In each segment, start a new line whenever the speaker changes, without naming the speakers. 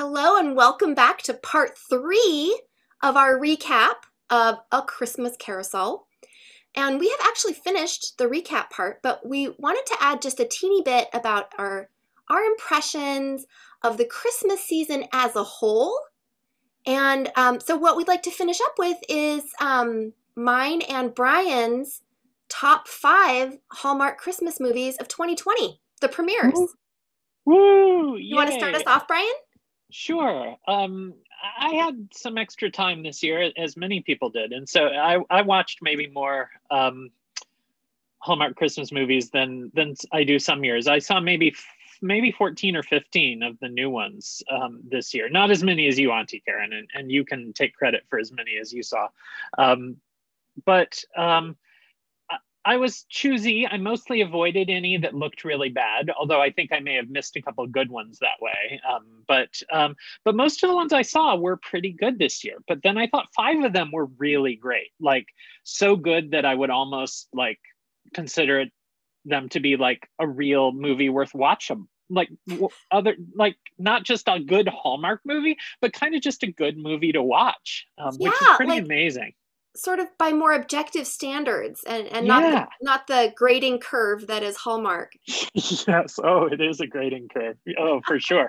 Hello, and welcome back to part three of our recap of A Christmas Carousel. And we have actually finished the recap part, but we wanted to add just a teeny bit about our, our impressions of the Christmas season as a whole. And um, so, what we'd like to finish up with is um, mine and Brian's top five Hallmark Christmas movies of 2020, the premieres.
Woo!
You want to start us off, Brian?
Sure. Um, I had some extra time this year, as many people did, and so I, I watched maybe more um, Hallmark Christmas movies than than I do some years. I saw maybe maybe 14 or 15 of the new ones um, this year. Not as many as you, Auntie Karen, and, and you can take credit for as many as you saw. Um, but um, I was choosy. I mostly avoided any that looked really bad, although I think I may have missed a couple of good ones that way. Um, but um, but most of the ones I saw were pretty good this year. But then I thought five of them were really great, like so good that I would almost like consider it, them to be like a real movie worth watching. Like other, like not just a good Hallmark movie, but kind of just a good movie to watch, um, which
Yeah,
is pretty
like-
amazing.
Sort of by more objective standards and, and not
Yeah.
the, not the grading curve that is Hallmark.
yes. Oh, it is a grading curve. Oh, for sure.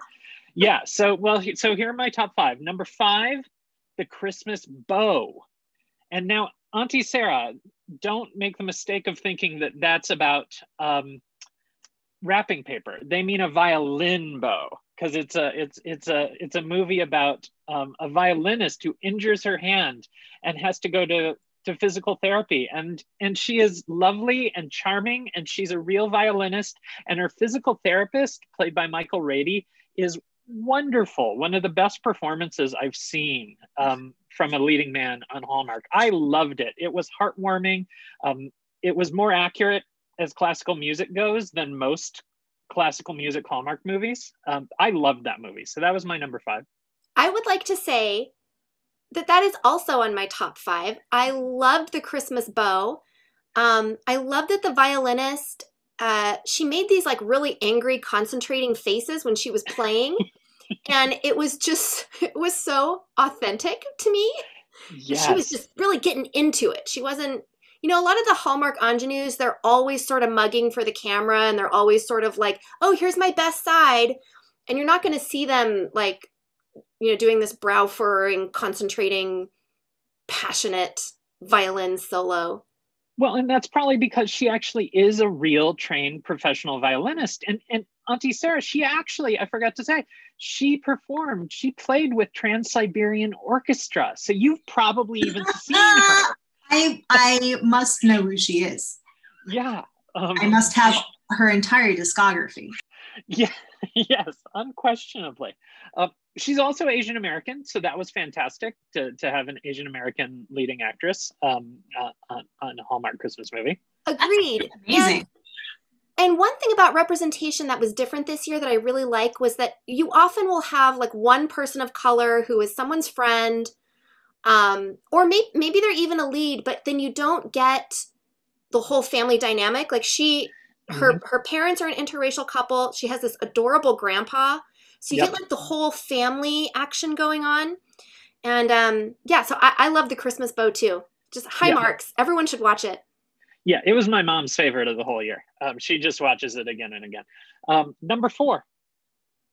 Yeah. So, well, so here are my top five. Number five, the Christmas bow. And now, Auntie Sarah, don't make the mistake of thinking that that's about um, wrapping paper. They mean a violin bow because it's a it's it's a it's a movie about um, a violinist who injures her hand and has to go to to physical therapy. And and she is lovely and charming and she's a real violinist. And her physical therapist played by michael rady is wonderful. One of the best performances i've seen um, from a leading man on hallmark. I loved it. It was heartwarming. Um, it was more accurate as classical music goes than most classical music hallmark movies um, i loved that movie so that was my number five
I would like to say that that is also on my top five. I loved the Christmas bow. Um, I loved that the violinist uh, she made these like really angry, concentrating faces when she was playing, and it was just it was so authentic to me.
yes
She was just really getting into it. She wasn't, you know, a lot of the Hallmark ingenues, they're always sort of mugging for the camera and they're always sort of like, oh, here's my best side. And you're not going to see them like, you know, doing this brow furrowing, concentrating, passionate violin solo.
Well, and that's probably because she actually is a real trained professional violinist. And and Auntie Sarah, she actually, I forgot to say, she performed, she played with Trans Siberian Orchestra. So you've probably even seen her.
I I must know who she is.
Yeah. Um,
I must have her entire discography.
Yeah, yes, unquestionably. Uh, she's also Asian American, so that was fantastic to, to have an Asian American leading actress um, uh, on, on a Hallmark Christmas movie.
Agreed.
Amazing.
And one thing about representation that was different this year that I really like was that you often will have like one person of color who is someone's friend, um, or may- maybe they're even a lead, but then you don't get the whole family dynamic. Like she, her her parents are an interracial couple. She has this adorable grandpa, so you
Yep.
get like the whole family action going on. And um, yeah, so I, I love the Christmas bow too. Just high
Yeah.
marks. Everyone should watch it.
Yeah, it was my mom's favorite of the whole year. Um, she just watches it again and again. Um, number four,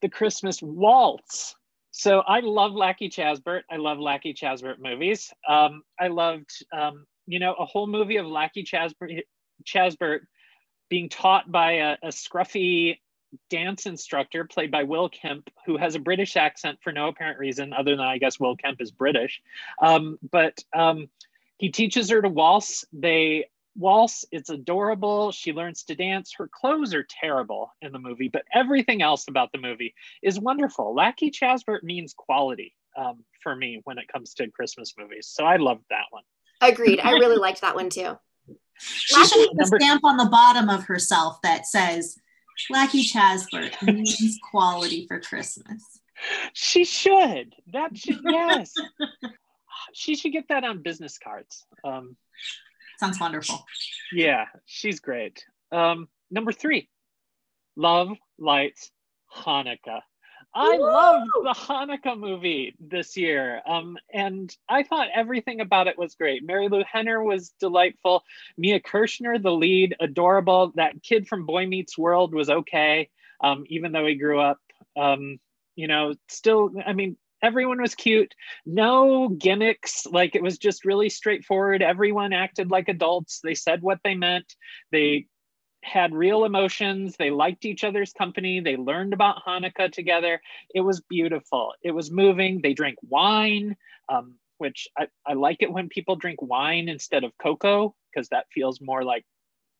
the Christmas Waltz. So I love Lacey Chabert. I love Lacey Chabert movies. Um, I loved, um, you know, a whole movie of Lacey Chabert, Chabert being taught by a, a scruffy dance instructor played by Will Kemp, who has a British accent for no apparent reason, other than I guess Will Kemp is British. Um, but um, he teaches her to waltz. They waltz. It's adorable. She learns to dance. Her clothes are terrible in the movie, but everything else about the movie is wonderful. Lacey Chabert means quality um, for me when it comes to Christmas movies. So I loved that one.
Agreed. I really liked that one too.
She should have a
Number-
stamp on the bottom of herself that says Lacey Chabert means quality for Christmas.
She should. That should, yes. she should get that on business cards. Um,
Sounds wonderful.
yeah, she's great. Um, number three, Love Lights Hanukkah. I
Woo!
loved the Hanukkah movie this year. Um, and I thought everything about it was great. Marilu Henner was delightful. Mia Kirshner, the lead, adorable. That kid from Boy Meets World was okay, um, even though he grew up. Um, you know, still, I mean, everyone was cute. No gimmicks. Like it was just really straightforward. Everyone acted like adults. They said what they meant. They had real emotions. They liked each other's company. They learned about Hanukkah together. It was beautiful. It was moving. They drank wine, um, which I, I like it when people drink wine instead of cocoa because that feels more like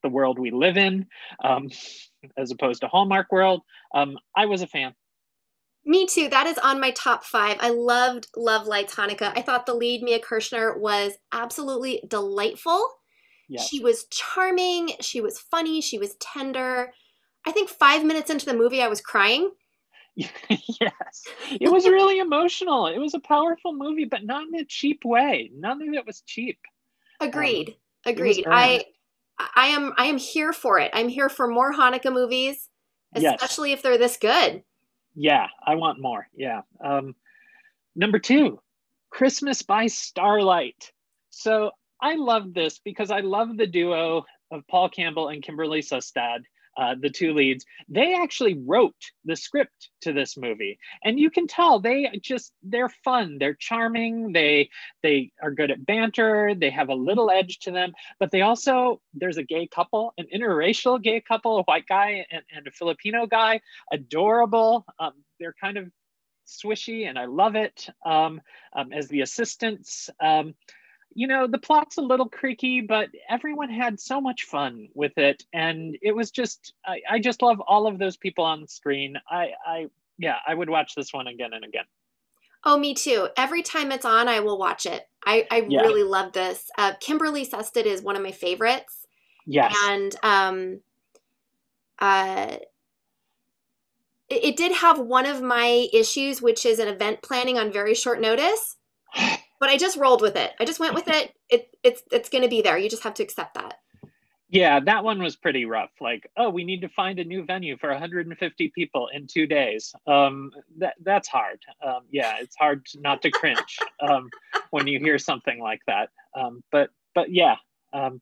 the world we live in um, as opposed to Hallmark world. Um, I was a fan.
Me too. That is on my top five. I loved Love Lights Hanukkah. I thought the lead, Mia Kirshner, was absolutely delightful.
Yes.
She was charming. She was funny. She was tender. I think five minutes into the movie, I was crying.
yes. It was really emotional. It was a powerful movie, but not in a cheap way. None of it was cheap.
Agreed.
Um, was
Agreed. I I am I am here for it. I'm here for more Hanukkah movies,
Yes.
especially if they're this good.
Yeah, I want more. Yeah. Um, number two, Christmas by Starlight. So I love this because I love the duo of Paul Campbell and Kimberly Sustad, uh, the two leads. They actually wrote the script to this movie, and you can tell they just they're fun. They're charming. They they are good at banter. They have a little edge to them, but they also there's a gay couple, an interracial gay couple, a white guy and, and a Filipino guy, adorable. Um, they're kind of swishy, and I love it. Um, um, as the assistants. You know the plot's a little creaky but everyone had so much fun with it and it was just i, I just love all of those people on the screen i i yeah i would watch this one again and again
Oh, me too. Every time it's on, I will watch it. I, I
Yeah.
really love this. Uh, Kimberly Sustad is one of my favorites.
yes
and um uh it, it did have one of my issues which is an event planning on very short notice but i just rolled with it. I just went with it. It it's it's going to be there. You just have to accept that.
Yeah that one was pretty rough. Like oh we need to find a new venue for 150 people in two days. Um that that's hard. Um yeah it's hard not to cringe um when you hear something like that. Um but but yeah um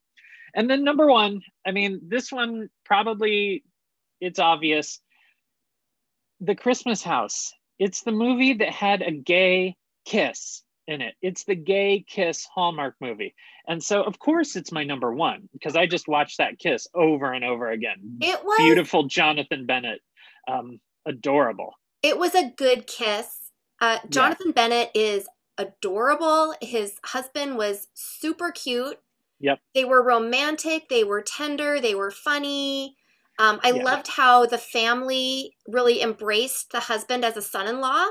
and then number one i mean this one probably it's obvious. The christmas house. It's the movie that had a gay kiss in it. It's the gay kiss hallmark movie. And so, of course, it's my number one because I just watched that kiss over and over again.
it was
Beautiful Jonathan Bennett, um, adorable.
it was a good kiss. Uh jonathan bennett is adorable. His husband was super cute.
Yep.
they were romantic. They were tender. They were funny. Um, i
Yeah.
loved how the family really embraced the husband as a son-in-law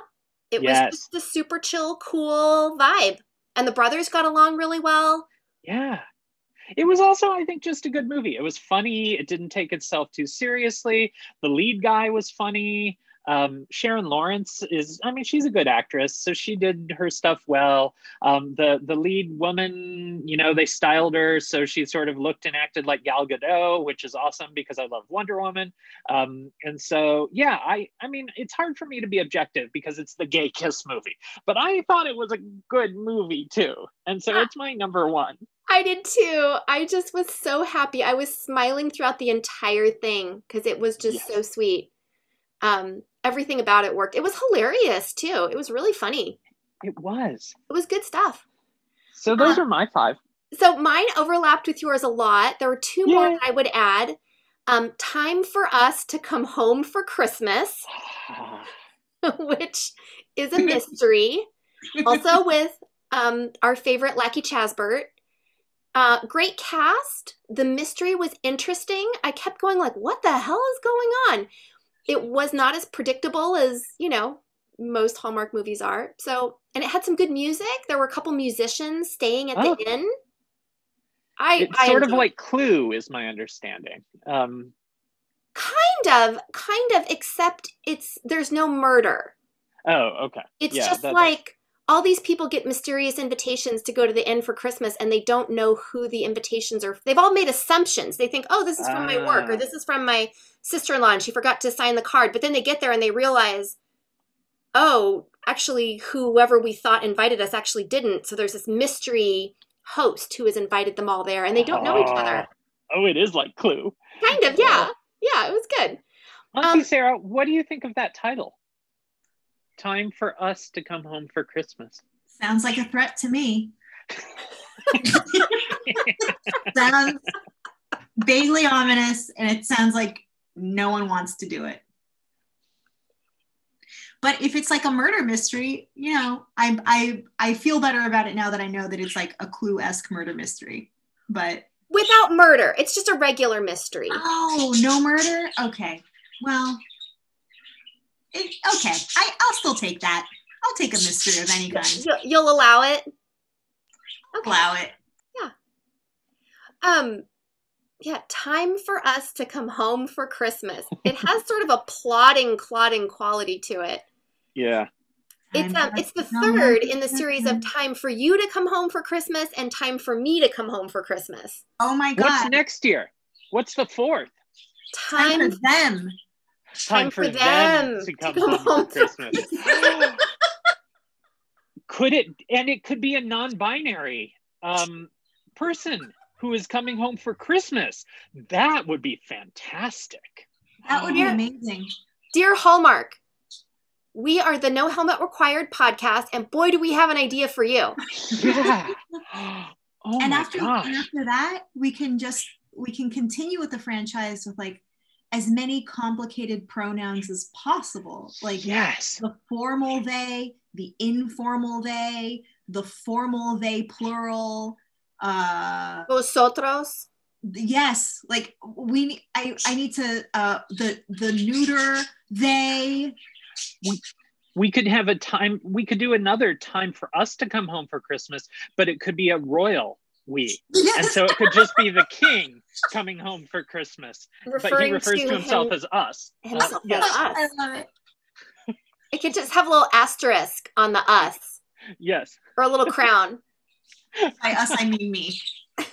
it
Yes.
was just a super chill cool vibe and the brothers got along really well
Yeah. It was also, I think, just a good movie. It was funny. It didn't take itself too seriously. The lead guy was funny. Um, Sharon Lawrence is, I mean, she's a good actress, so she did her stuff well. Um, the the lead woman, you know, they styled her so she sort of looked and acted like Gal Gadot, which is awesome because I love Wonder Woman. Um, and so, yeah, I I mean, it's hard for me to be objective because it's the gay kiss movie, but I thought it was a good movie too, and so it's my number one.
i did too i just was so happy i was smiling throughout the entire thing because it was just
Yes.
so sweet um, everything about it worked it was hilarious too it was really funny
It was.
it was good stuff
So those
Uh,
are my five.
So mine overlapped with yours a lot. There were two more that I would add. Um, Time for Us to Come Home for Christmas, which is a mystery. also with um, our favorite Lacey Chabert. Uh, great cast. The mystery was interesting. I kept going like, what the hell is going on? It was not as predictable as, you know, most Hallmark movies are. So, and it had some good music. There were a couple musicians staying at
Oh.
the inn. I,
it's
I
sort of like Clue, is my understanding. Um,
kind of, kind of, except it's there's no murder.
oh, okay.
It's
Yeah,
just
that-
like all these people get mysterious invitations to go to the inn for Christmas and they don't know who the invitations are. They've all made assumptions. They think, oh, this is from my work or
Ah.
this is from my sister in law and she forgot to sign the card. But then they get there and they realize oh, actually, whoever we thought invited us actually didn't. So there's this mystery host who has invited them all there, and they don't know each other.
Oh, it is like Clue.
Kind of, yeah. Yeah, it was good.
Auntie
Um,
Sarah, what do you think of that title? Time for us to come home for Christmas.
Sounds like a threat to me. sounds vaguely ominous, and it sounds like no one wants to do it. But if it's like a murder mystery, you know, I I I feel better about it now that I know that it's like a clue esque murder mystery. But
Without murder, it's just a regular mystery.
oh, no murder. Okay, well, it, okay, I I'll still take that. I'll take a mystery of any kind.
You'll, you'll allow it. Okay.
Allow it. Yeah.
Um, yeah, time for us to come home for Christmas. It has sort of a plodding, clodding quality to it.
Yeah.
It's um, it's the
us to come
third in the series of time for you to come home for Christmas and time for me to come home for Christmas.
Oh my god!
What's next year? What's the fourth?
Time
Time,
for them.
Time for them
to
to
come,
come
home,
home
for
for
Christmas. could it and it could be a non-binary um, person who is coming home for Christmas. That would be fantastic.
That would be amazing.
Dear Hallmark, we are the No Helmet Required podcast, and boy, do we have an idea for you.
Yeah. Oh
and
my
after
gosh.
and after that, we can just we can continue with the franchise with like as many complicated pronouns as possible. Like
Yes.
the formal they, the informal they, the formal they plural. Uh
Vosotros.
yes, like we ne- I I need to uh the the neuter they
we could have a time we could do another time for us to come home for christmas but it could be a royal we and so it could just be the king coming home for christmas but he refers to, himself
him-
as us Uh,
himself
yes
us.
I love it.
It could just have a little asterisk on the us
yes
or a little crown.
By us I mean me.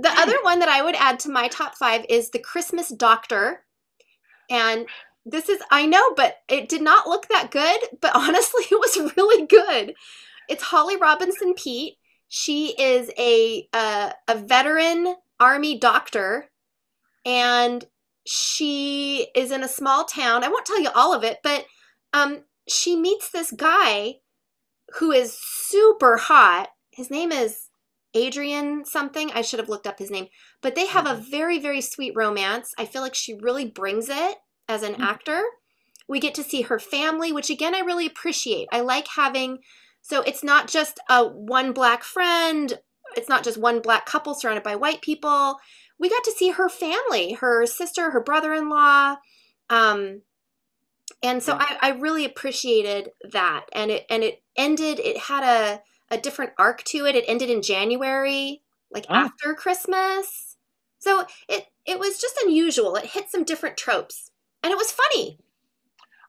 The other one that I would add to my top five is the Christmas Doctor. And this is, I know, but it did not look that good, but honestly, it was really good. It's Holly Robinson Peete. She is a, a, a veteran Army doctor, and she is in a small town. I won't tell you all of it, but um, she meets this guy who is super hot. His name is Adrian something. I should have looked up his name. But they have a very, very sweet romance. I feel like she really brings it as an
Mhm.
actor. We get to see her family, which again, I really appreciate. I like having, so it's not just a one black friend, it's not just one black couple surrounded by white people. We got to see her family, her sister, her brother in law. Um, and so I, I really appreciated that. And it and it ended, it had a a different arc to it. It ended in January, like
Ah.
after Christmas. So it it was just unusual. It hit some different tropes. And it was funny.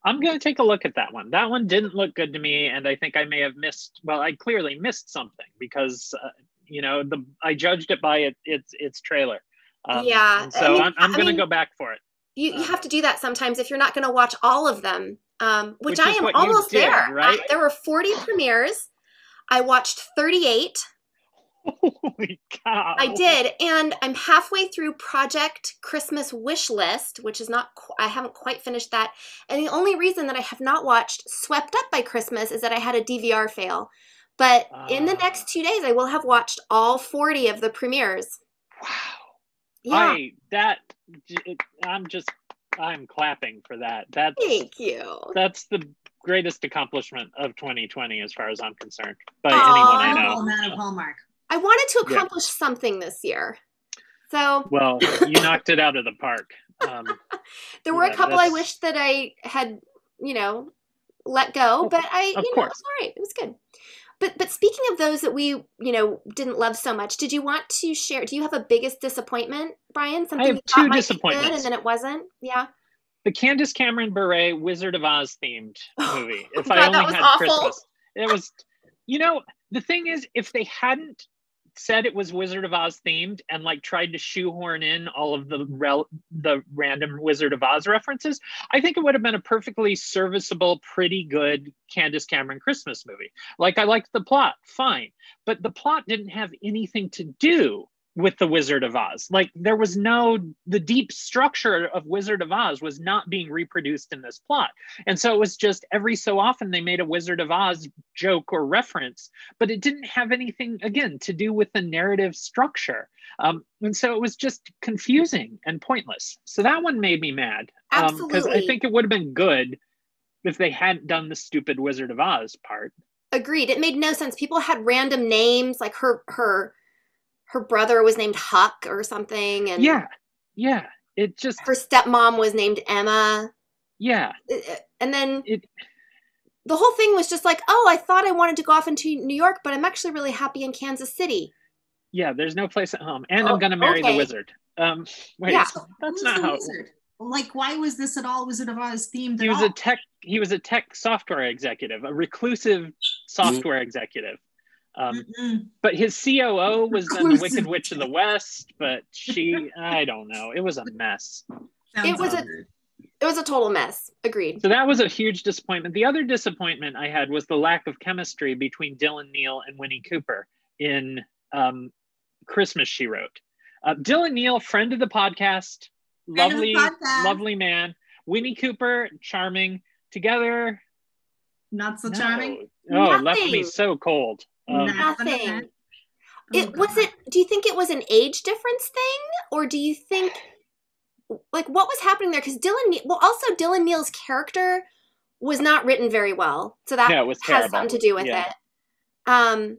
I'm going to take a look at that one that one didn't look good to me and i think i may have missed well i clearly missed something because uh, you know the i judged it by it, its its trailer um,
Yeah,
and
I
so
mean-
i'm, I'm to go back for it
You you
Uh.
have to do that sometimes if you're not going to watch all of them. Um, which,
Which
I am almost
did,
there.
right?
I- there were 40 premieres. I watched 38.
holy cow
I did, and I'm halfway through Project Christmas Wish List, which is not. Qu- I haven't quite finished that. And the only reason that I have not watched Swept Up by Christmas is that I had a DVR fail. But in the
Ah.
next two days, I will have watched all 40 of the premieres.
wow
Yeah,
I that, I'm just I'm clapping for that. That's
thank you.
that's the greatest accomplishment of 2020 as far as I'm concerned by
Aw.
anyone I
Honorable
know.
amount of Hallmark.
I wanted to
Yeah.
accomplish something this year. So
Well, you knocked it out of the park. Um,
there were
Yeah,
a couple I
that's-
wish that I had, you know, let go, but I,
of
you know, it was all right. It was good. But but speaking of those that we, you know, didn't love so much, did you want to share? Do you have a biggest disappointment, Brian? Something I have
two disappointments.
and then it wasn't. Yeah.
the Candace Cameron Bure Wizard of Oz themed movie. If I
God, that
only
was
had
awful.
Christmas, it was. You know, the thing is, if they hadn't said it was Wizard of Oz themed and like tried to shoehorn in all of the rel- the random Wizard of Oz references, I think it would have been a perfectly serviceable, pretty good Candace Cameron Christmas movie. Like I liked the plot, fine, but the plot didn't have anything to do with the Wizard of Oz. Like there was no the deep structure of Wizard of Oz was not being reproduced in this plot. And so it was just every so often they made a Wizard of Oz joke or reference, but it didn't have anything again to do with the narrative structure. Um, and so it was just confusing and pointless. So that one made me mad. Because I think it would have been good if they hadn't done the stupid Wizard of Oz part.
Agreed. It made no sense. People had random names, like her her her brother was named Huck or something, and
Yeah. Yeah. It just
her stepmom was named Emma.
yeah.
And then
It
the whole thing was just like, oh, I thought I wanted to go off into New York, but I'm actually really happy in Kansas City.
Yeah, there's no place at home. And
Oh,
I'm gonna marry
okay.
the wizard. Um wait,
Yeah.
that's
Who's
not
the
how it
wizard? Like, why was this at all Wizard of Oz themed?
he
at
was
all?
a tech he was a tech software executive, a reclusive software executive. Um, but his COO was then the Wicked Witch of the West, but she I don't know. It was a mess.
Sounds
It was a- It was a total mess. Agreed.
So that was a huge disappointment. The other disappointment I had was the lack of chemistry between Dylan Neal and Winnie Cooper in um, Christmas She Wrote. Uh, Dylan Neal, friend of the podcast,
Friend of the
lovely,
podcast.
lovely man. Winnie Cooper, charming. Together,
Not so
no.
charming.
Oh, it left me so cold. Um,
Nah.
Nothing.
Oh,
It was
God.
it. Do you think it was an age difference thing, or do you think like what was happening there? Because Dylan, well, also Dylan Neal's character was not written very well, so that
No, was
has
terrible.
something to do with
Yeah.
it. Um,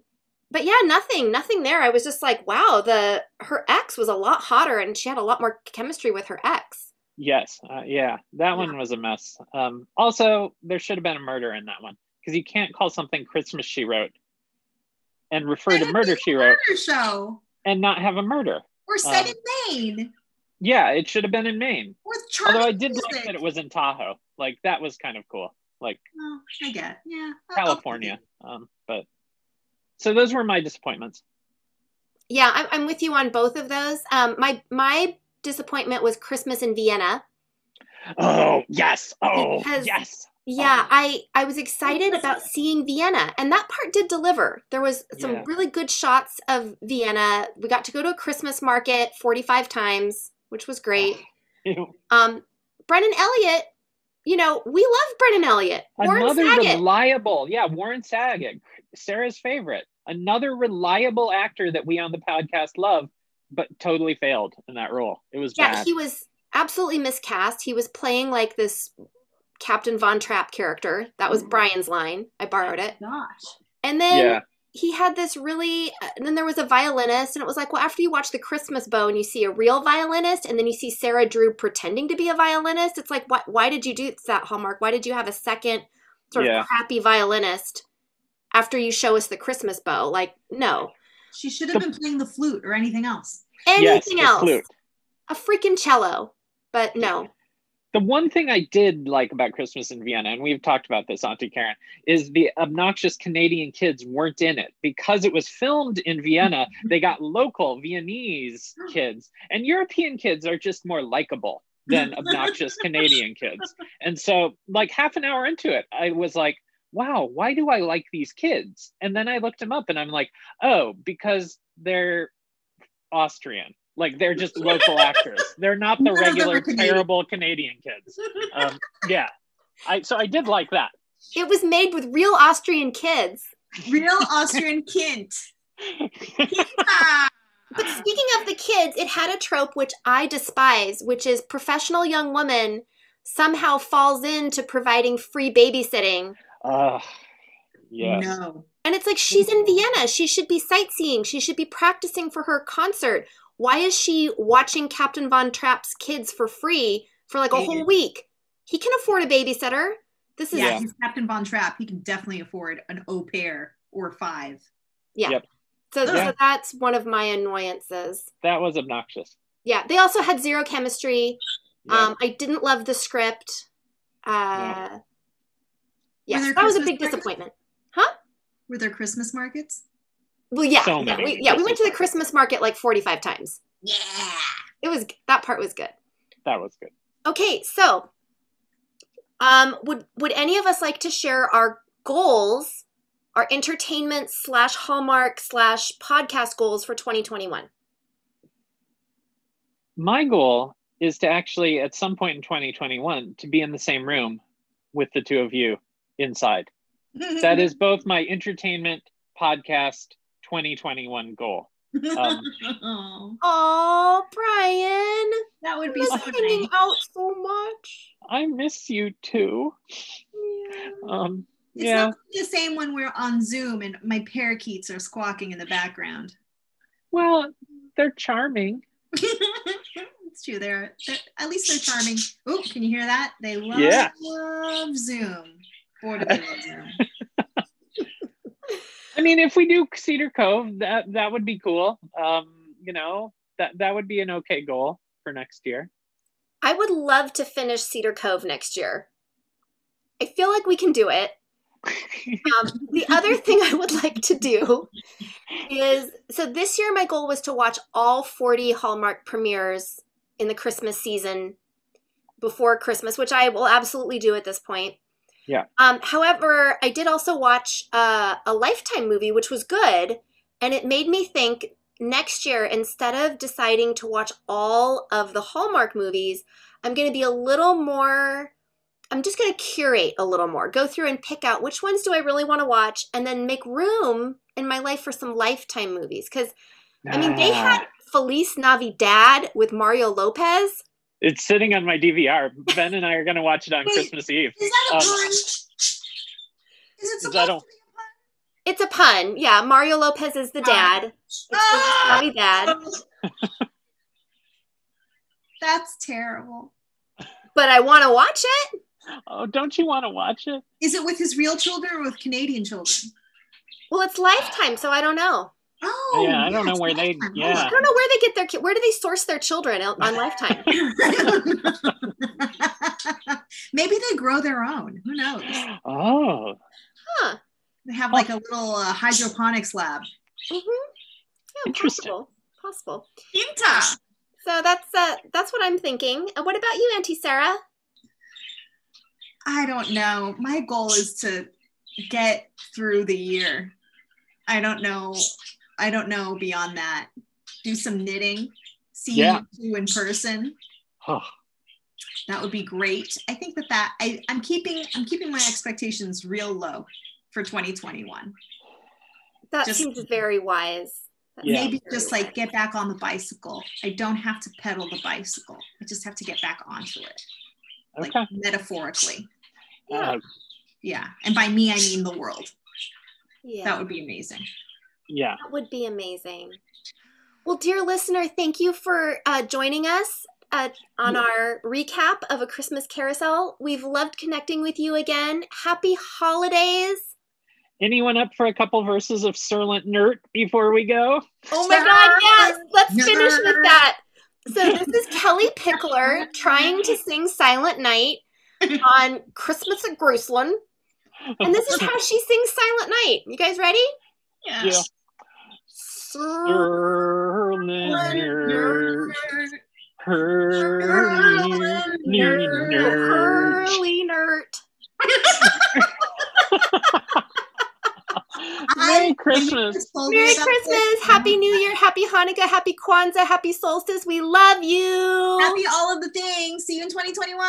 but yeah, nothing, nothing there. I was just like, wow, the her ex was a lot hotter, and she had a lot more chemistry with her ex.
Yes, uh, yeah, that one was a mess. Um, also, there should have been a murder in that one because you can't call something Christmas She Wrote and refer
Set
to
it
Murder She Wrote
show.
and not have a murder.
Or set
Um,
in Maine.
Yeah, it should have been in Maine.
With charming
Although I did
music.
like that it was in Tahoe. Like that was kind of cool. Like
Oh, I get. Yeah. I'll- I'll
California. Um, but so those were my disappointments.
Yeah, I'm, I'm with you on both of those. Um, my my disappointment was Christmas in Vienna.
Oh yes. Oh
Because-
yes.
Yeah,
Oh.
I I was excited about seeing Vienna, and that part did deliver. There was some
Yeah.
really good shots of Vienna. We got to go to a Christmas market 45 times, which was great. Um, Brennan Elliott, you know, we love Brennan Elliott. Warren
Another
Saget.
reliable, yeah, Warren Saget, Sarah's favorite. Another reliable actor that we on the podcast love, but totally failed in that role. It was
yeah,
bad.
he was absolutely miscast. He was playing like this Captain Von Trapp character. That was mm-hmm. Brian's line. I borrowed it.
Gosh.
And then
yeah.
he had this really uh, and then there was a violinist and it was like well after you watch the christmas bow and you see a real violinist and then you see sarah drew pretending to be a violinist it's like why, why did you do that hallmark why did you have a second sort
Yeah.
of crappy violinist after you show us the christmas bow like no
She should have been playing the flute or anything else.
anything
the
else
flute.
a freaking cello but no
The one thing I did like about Christmas in Vienna, and we've talked about this, Auntie Karen, is the obnoxious Canadian kids weren't in it because it was filmed in Vienna. They got local Viennese kids, and European kids are just more likable than obnoxious Canadian kids. And so, like half an hour into it, I was like, "Wow, why do I like these kids?" And then I looked them up, and I'm like, "Oh, because they're Austrian." Like they're just local actors. They're not the
None of them are
regular
Canadian.
terrible Canadian kids. Um, yeah, I so I did like that.
it was made with real austrian kids
Real Austrian kint. Ah.
But speaking of the kids, it had a trope which I despise, which is professional young woman somehow falls into providing free babysitting.
Uh, yes.
No.
And it's like she's in Vienna. She should be sightseeing. She should be practicing for her concert. Why is she watching Captain Von Trapp's kids for free for like a
Maybe.
whole week? He can afford a babysitter. This is
Yeah,
Yeah.
he's Captain Von Trapp. He can definitely afford an au pair or five.
yeah.
Yep.
So,
Yeah.
so that's one of my annoyances.
That was obnoxious.
Yeah, they also had zero chemistry.
Yeah.
Um, I didn't love the script. Uh, yes,
there
that was a big
markets?
disappointment. Huh?
Were there Christmas markets?
Well, yeah,
So
yeah, we, yeah. We went to the
Christmas
Christmas market like forty-five times.
Yeah.
It was that part was good.
That was good.
Okay, so um, would would any of us like to share our goals, our entertainment slash Hallmark slash podcast goals for 2021?
My goal is to actually, at some point in 2021, to be in the same room with the two of you inside. That is both my entertainment podcast 2021 goal. um,
oh,
Brian,
that would be
miss
so
hanging
nice.
out so much.
I miss you too.
Yeah.
Um,
It's
yeah.
not the same when we're on Zoom and my parakeets are squawking in the background.
Well, they're charming.
it's true. They're, they're at least they're charming. Oh, can you hear that? They love,
Yeah.
love Zoom. Boy, do they love Zoom.
I mean, if we do Cedar Cove, that that would be cool. Um, you know, that that would be an okay goal for next year.
I would love to finish Cedar Cove next year. I feel like we can do it. Um, the other thing I would like to do is so this year my goal was to watch all 40 Hallmark premieres in the Christmas season before Christmas, which I will absolutely do at this point.
Yeah.
Um, however, I did also watch uh, a Lifetime movie, which was good, and it made me think next year instead of deciding to watch all of the Hallmark movies, I'm going to be a little more I'm just going to curate a little more, go through and pick out which ones do I really want to watch, and then make room in my life for some Lifetime movies. Because, I mean, they had Feliz Navidad with Mario Lopez.
It's sitting on my DVR. Ben and I are going to watch it on
Wait,
Christmas Eve.
Is that a
Um,
pun? Is it
is
supposed to
a-
be a pun?
It's a pun. Yeah, Mario Lopez is the dad. It's
Ah!
Feliz Navidad.
That's terrible.
But I want to watch it.
Oh, don't you want to watch it?
Is it with his real children or with Canadian children?
Well, it's Lifetime, so I don't know.
Oh,
Yeah, I don't know where they- yeah.
I don't know where they get their ki- where do they source their children on on Lifetime?
Maybe they grow their own. Who knows?
Oh,
Huh.
They have like a little uh, hydroponics lab.
hmm Yeah,
Interesting.
possible. Possible.
Inta.
So that's uh that's what I'm thinking. And what about you, Auntie Sarah?
I don't know. My goal is to get through the year. I don't know. I don't know beyond that. Do some knitting. See
Yeah.
you in person.
oh,
That would be great. I think that that I, I'm keeping I'm keeping my expectations real low for 2021.
That
Just-
seems very wise. That
Yeah.
Maybe
very
just like get back on the bicycle. I don't have to pedal the bicycle. I just have to get back onto it, like
okay.
metaphorically.
Yeah.
Uh,
Yeah, and by me I mean the world.
yeah.
That would be amazing.
Yeah.
That would be amazing. Well, dear listener, thank you for uh, joining us uh, on our recap of A Christmas Carousel. We've loved connecting with you again. Happy holidays.
Anyone up for a couple verses of Serlant Nert before we go?
Oh my God, yes. Let's finish with that. So, this is Kellie Pickler trying to sing Silent Night on Christmas at Graceland. And this is how she sings Silent Night. You guys ready?
Yeah.
Yeah. Serlant Nert. Hurly nerd.
Hurly nerd.
Merry Christmas.
Merry Christmas, Happy New Year, Happy Hanukkah, Happy Kwanzaa, Happy Solstice. We love you.
Happy all of the things. See you in 2021.